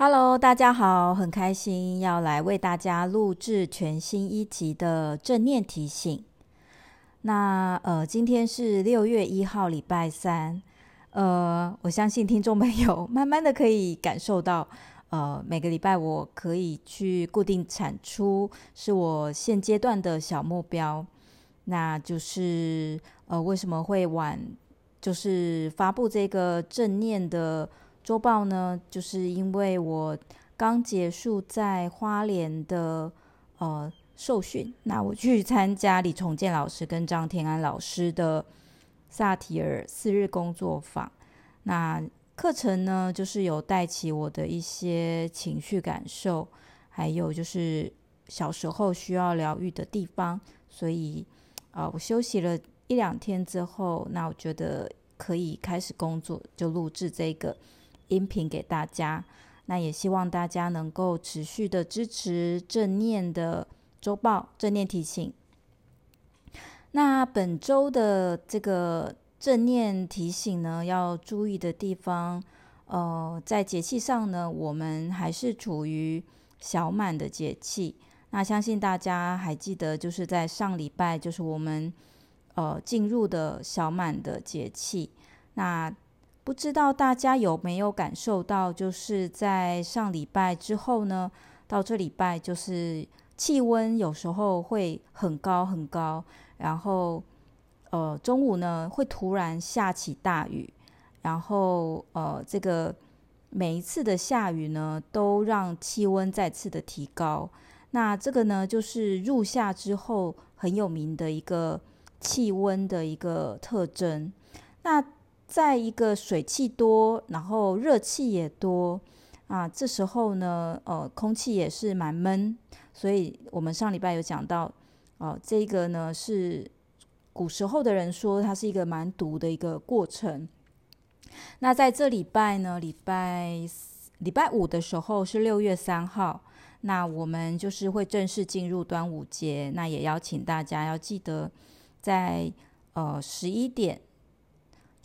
Hello，大家好，很开心要来为大家录制全新一集的正念提醒。那呃，今天是六月一号，礼拜三。呃，我相信听众朋友慢慢的可以感受到，呃，每个礼拜我可以去固定产出，是我现阶段的小目标。那就是呃，为什么会晚，就是发布这个正念的。周报呢，就是因为我刚结束在花莲的呃受训，那我去参加李重建老师跟张天安老师的萨提尔四日工作坊。那课程呢，就是有带起我的一些情绪感受，还有就是小时候需要疗愈的地方。所以啊、我休息了一两天之后，那我觉得可以开始工作，就录制这个。音频给大家，那也希望大家能够持续的支持正念的周报、正念提醒。那本周的这个正念提醒呢，要注意的地方，呃，在节气上呢，我们还是处于小满的节气。那相信大家还记得，就是在上礼拜，就是我们呃进入的小满的节气。那不知道大家有没有感受到，就是在上礼拜之后呢，到这礼拜就是气温有时候会很高很高，然后呃中午呢会突然下起大雨，然后呃这个每一次的下雨呢都让气温再次的提高，那这个呢就是入夏之后很有名的一个气温的一个特征，那。在一个水气多，然后热气也多啊，这时候呢，呃，空气也是蛮闷，所以我们上礼拜有讲到，哦、这个呢是古时候的人说它是一个蛮毒的一个过程。那在这礼拜呢，礼拜礼拜五的时候是六月三号，那我们就是会正式进入端午节，那也邀请大家要记得在呃十一点。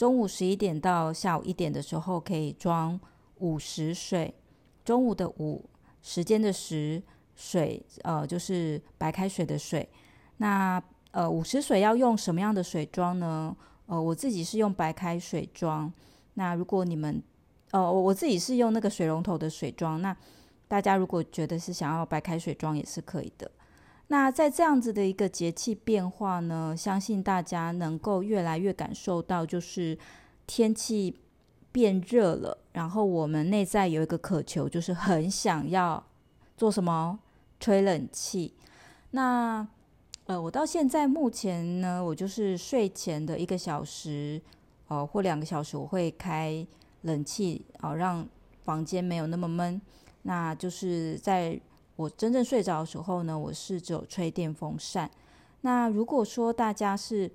中午十一点到下午一点的时候，可以装午时水。中午的午，时间的时，水，呃，就是白开水的水。那呃，午时水要用什么样的水装呢？呃，我自己是用白开水装。那如果你们，呃，我自己是用那个水龙头的水装。那大家如果觉得是想要白开水装，也是可以的。那在这样子的一个节气变化呢，相信大家能够越来越感受到，就是天气变热了，然后我们内在有一个渴求，就是很想要做什么？吹冷气。那呃，我到现在目前呢，我就是睡前的一个小时，呃，或两个小时，我会开冷气，哦、呃，让房间没有那么闷。那就是在。我真正睡着的时候呢，我是只有吹电风扇。那如果说大家是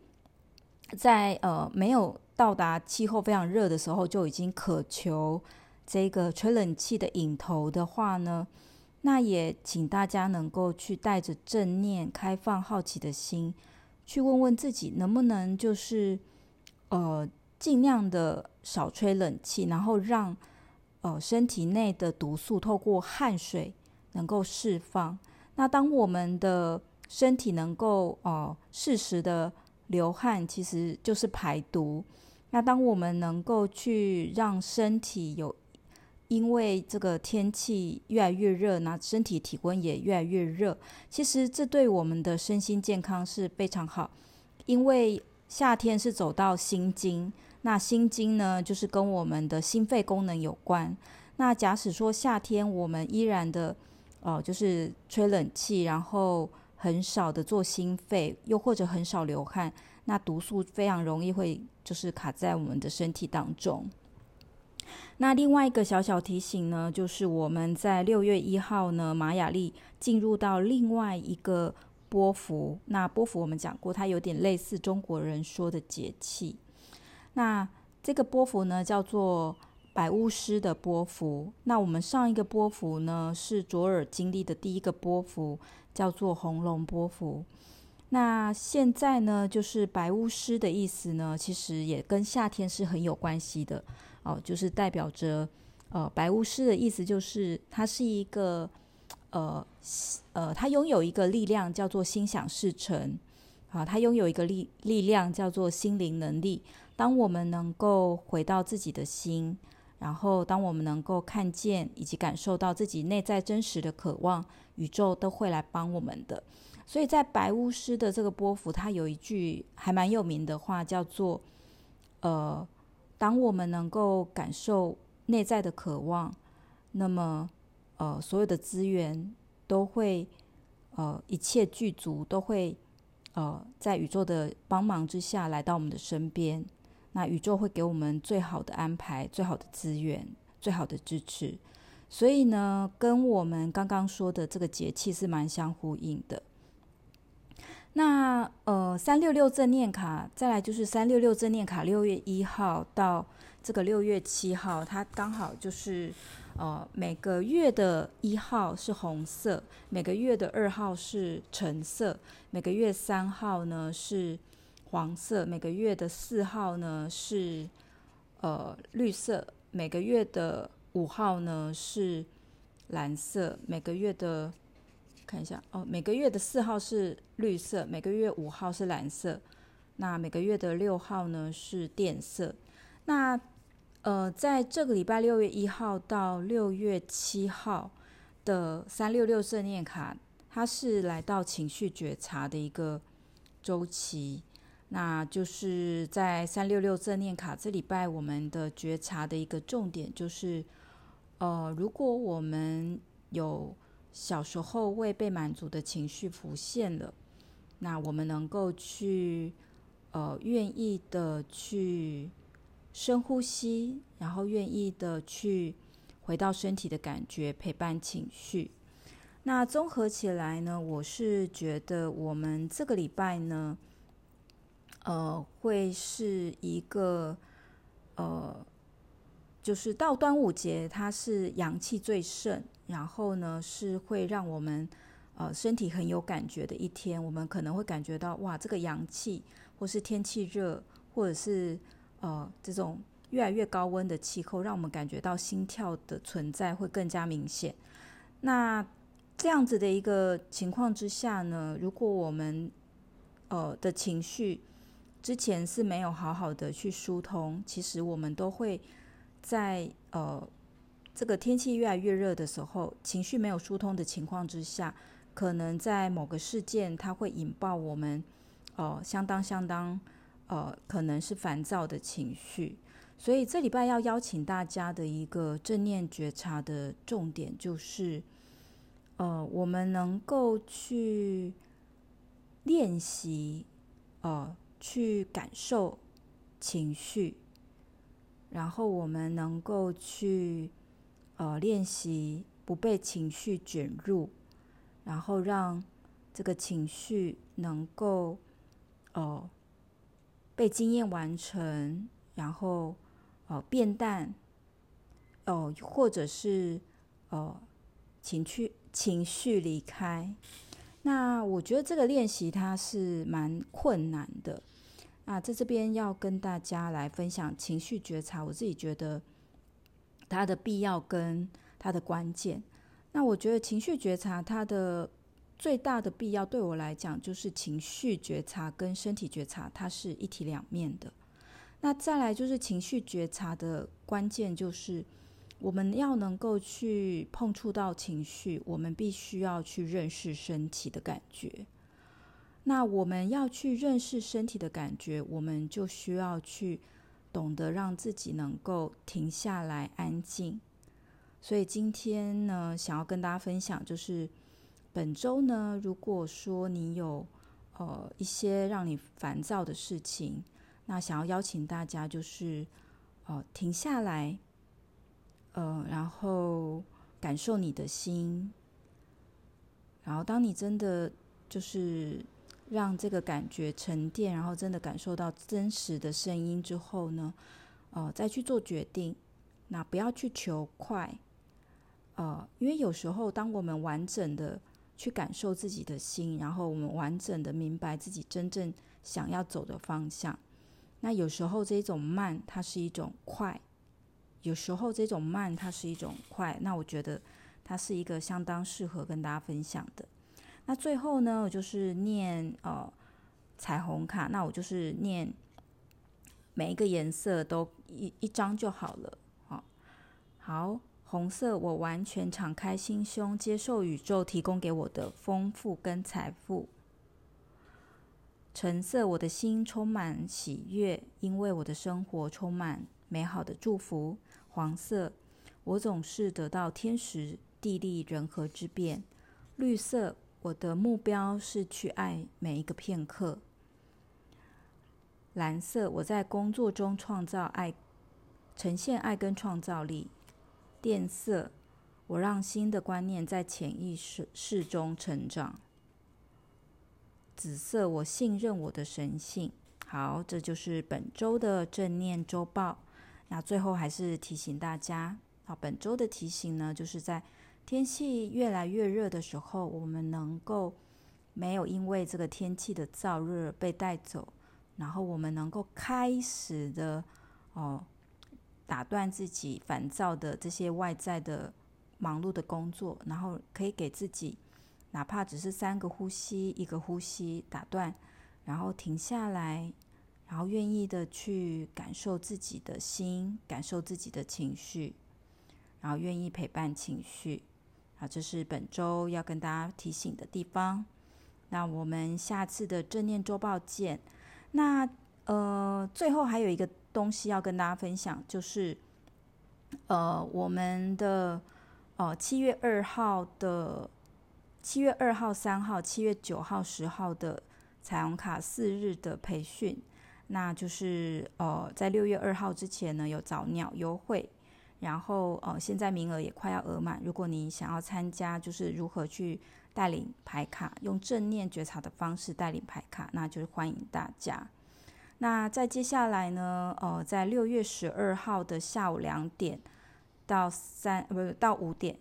在呃没有到达气候非常热的时候就已经渴求这个吹冷气的瘾头的话呢，那也请大家能够去带着正念、开放、好奇的心，去问问自己能不能就是呃尽量的少吹冷气，然后让呃身体内的毒素透过汗水。能够释放。那当我们的身体能够哦适时的流汗，其实就是排毒。那当我们能够去让身体有，因为这个天气越来越热，那身体体温也越来越热，其实这对我们的身心健康是非常好。因为夏天是走到心经，那心经呢，就是跟我们的心肺功能有关。那假使说夏天我们依然的哦，就是吹冷气，然后很少的做心肺，又或者很少流汗，那毒素非常容易会就是卡在我们的身体当中。那另外一个小小提醒呢，就是我们在六月一号呢，玛雅历进入到另外一个波幅。那波幅我们讲过，它有点类似中国人说的节气。那这个波幅呢，叫做。白巫师的波幅，那我们上一个波幅呢，是卓尔经历的第一个波幅，叫做红龙波幅。那现在呢，就是白巫师的意思呢，其实也跟夏天是很有关系的哦，就是代表着呃，白巫师的意思就是他是一个呃呃，他拥有一个力量叫做心想事成啊，他拥有一个力力量叫做心灵能力。当我们能够回到自己的心，然后当我们能够看见以及感受到自己内在真实的渴望，宇宙都会来帮我们的。所以在白巫师的这个波幅，他有一句还蛮有名的话，叫做“呃，当我们能够感受内在的渴望，那么呃，所有的资源都会呃一切具足，都会呃在宇宙的帮忙之下来到我们的身边。”那宇宙会给我们最好的安排、最好的资源、最好的支持，所以呢，跟我们刚刚说的这个节气是蛮相呼应的。那呃，三六六正念卡，再来就是三六六正念卡，六月一号到这个六月七号，它刚好就是呃每个月的一号是红色，每个月的二号是橙色，每个月三号呢是。黄色，每个月的四号呢是呃绿色，每个月的五号呢是蓝色，每个月的看一下哦，每个月的四号是绿色，每个月五号是蓝色，那每个月的六号呢是靛色。那呃，在这个礼拜六月一号到六月七号的三六六正念卡，它是来到情绪觉察的一个周期。那就是在三六六正念卡这礼拜，我们的觉察的一个重点就是，呃，如果我们有小时候未被满足的情绪浮现了，那我们能够去，呃，愿意的去深呼吸，然后愿意的去回到身体的感觉，陪伴情绪。那综合起来呢，我是觉得我们这个礼拜呢。呃，会是一个呃，就是到端午节，它是阳气最盛，然后呢是会让我们呃身体很有感觉的一天。我们可能会感觉到哇，这个阳气，或是天气热，或者是呃这种越来越高温的气候，让我们感觉到心跳的存在会更加明显。那这样子的一个情况之下呢，如果我们呃的情绪，之前是没有好好的去疏通，其实我们都会在呃这个天气越来越热的时候，情绪没有疏通的情况之下，可能在某个事件它会引爆我们呃相当相当呃可能是烦躁的情绪，所以这礼拜要邀请大家的一个正念觉察的重点就是呃我们能够去练习呃。去感受情绪，然后我们能够去呃练习不被情绪卷入，然后让这个情绪能够呃被经验完成，然后呃变淡，哦、呃，或者是呃情绪情绪离开。那我觉得这个练习它是蛮困难的。那在这边要跟大家来分享情绪觉察，我自己觉得它的必要跟它的关键。那我觉得情绪觉察它的最大的必要，对我来讲就是情绪觉察跟身体觉察它是一体两面的。那再来就是情绪觉察的关键就是。我们要能够去碰触到情绪，我们必须要去认识身体的感觉。那我们要去认识身体的感觉，我们就需要去懂得让自己能够停下来安静。所以今天呢，想要跟大家分享，就是本周呢，如果说你有呃一些让你烦躁的事情，那想要邀请大家就是呃停下来。呃，然后感受你的心，然后当你真的就是让这个感觉沉淀，然后真的感受到真实的声音之后呢，呃，再去做决定。那不要去求快，呃，因为有时候当我们完整的去感受自己的心，然后我们完整的明白自己真正想要走的方向，那有时候这种慢，它是一种快。有时候这种慢它是一种快，那我觉得它是一个相当适合跟大家分享的。那最后呢，我就是念呃彩虹卡，那我就是念每一个颜色都一一张就好了。好，好，红色，我完全敞开心胸，接受宇宙提供给我的丰富跟财富。橙色，我的心充满喜悦，因为我的生活充满美好的祝福。黄色，我总是得到天时地利人和之便。绿色，我的目标是去爱每一个片刻。蓝色，我在工作中创造爱，呈现爱跟创造力。靛色，我让新的观念在潜意识中成长。紫色，我信任我的神性。好，这就是本周的正念周报。那最后还是提醒大家，好，本周的提醒呢，就是在天气越来越热的时候，我们能够没有因为这个天气的燥热被带走，然后我们能够开始的哦，打断自己烦躁的这些外在的忙碌的工作，然后可以给自己。哪怕只是三个呼吸，一个呼吸打断，然后停下来，然后愿意的去感受自己的心，感受自己的情绪，然后愿意陪伴情绪。啊，这是本周要跟大家提醒的地方。那我们下次的正念周报见。那呃，最后还有一个东西要跟大家分享，就是呃，我们的呃七月二号的。七月二号、三号、七月九号、十号的彩虹卡四日的培训，那就是呃，在六月二号之前呢有早鸟优惠，然后呃，现在名额也快要额满。如果你想要参加，就是如何去带领牌卡，用正念觉察的方式带领牌卡，那就是欢迎大家。那在接下来呢，呃，在六月十二号的下午两点到三，不是到五点。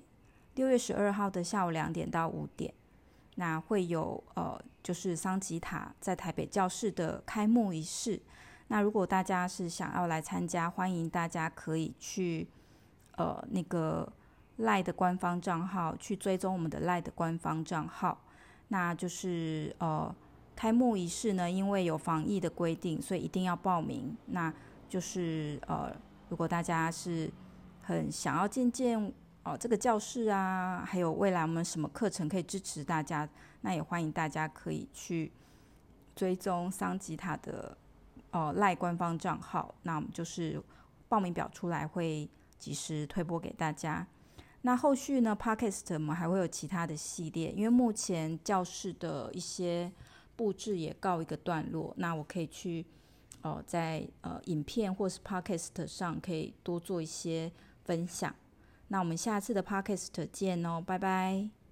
六月十二号的下午两点到五点，那会有呃，就是桑吉塔在台北教室的开幕仪式。那如果大家是想要来参加，欢迎大家可以去呃那个赖的官方账号去追踪我们的赖的官方账号。那就是呃开幕仪式呢，因为有防疫的规定，所以一定要报名。那就是呃，如果大家是很想要见见。哦，这个教室啊，还有未来我们什么课程可以支持大家？那也欢迎大家可以去追踪桑吉塔的哦赖官方账号。那我们就是报名表出来会及时推播给大家。那后续呢，Podcast 我们还会有其他的系列，因为目前教室的一些布置也告一个段落。那我可以去哦，在呃影片或是 Podcast 上可以多做一些分享。那我们下次的 Podcast 见哦，拜拜。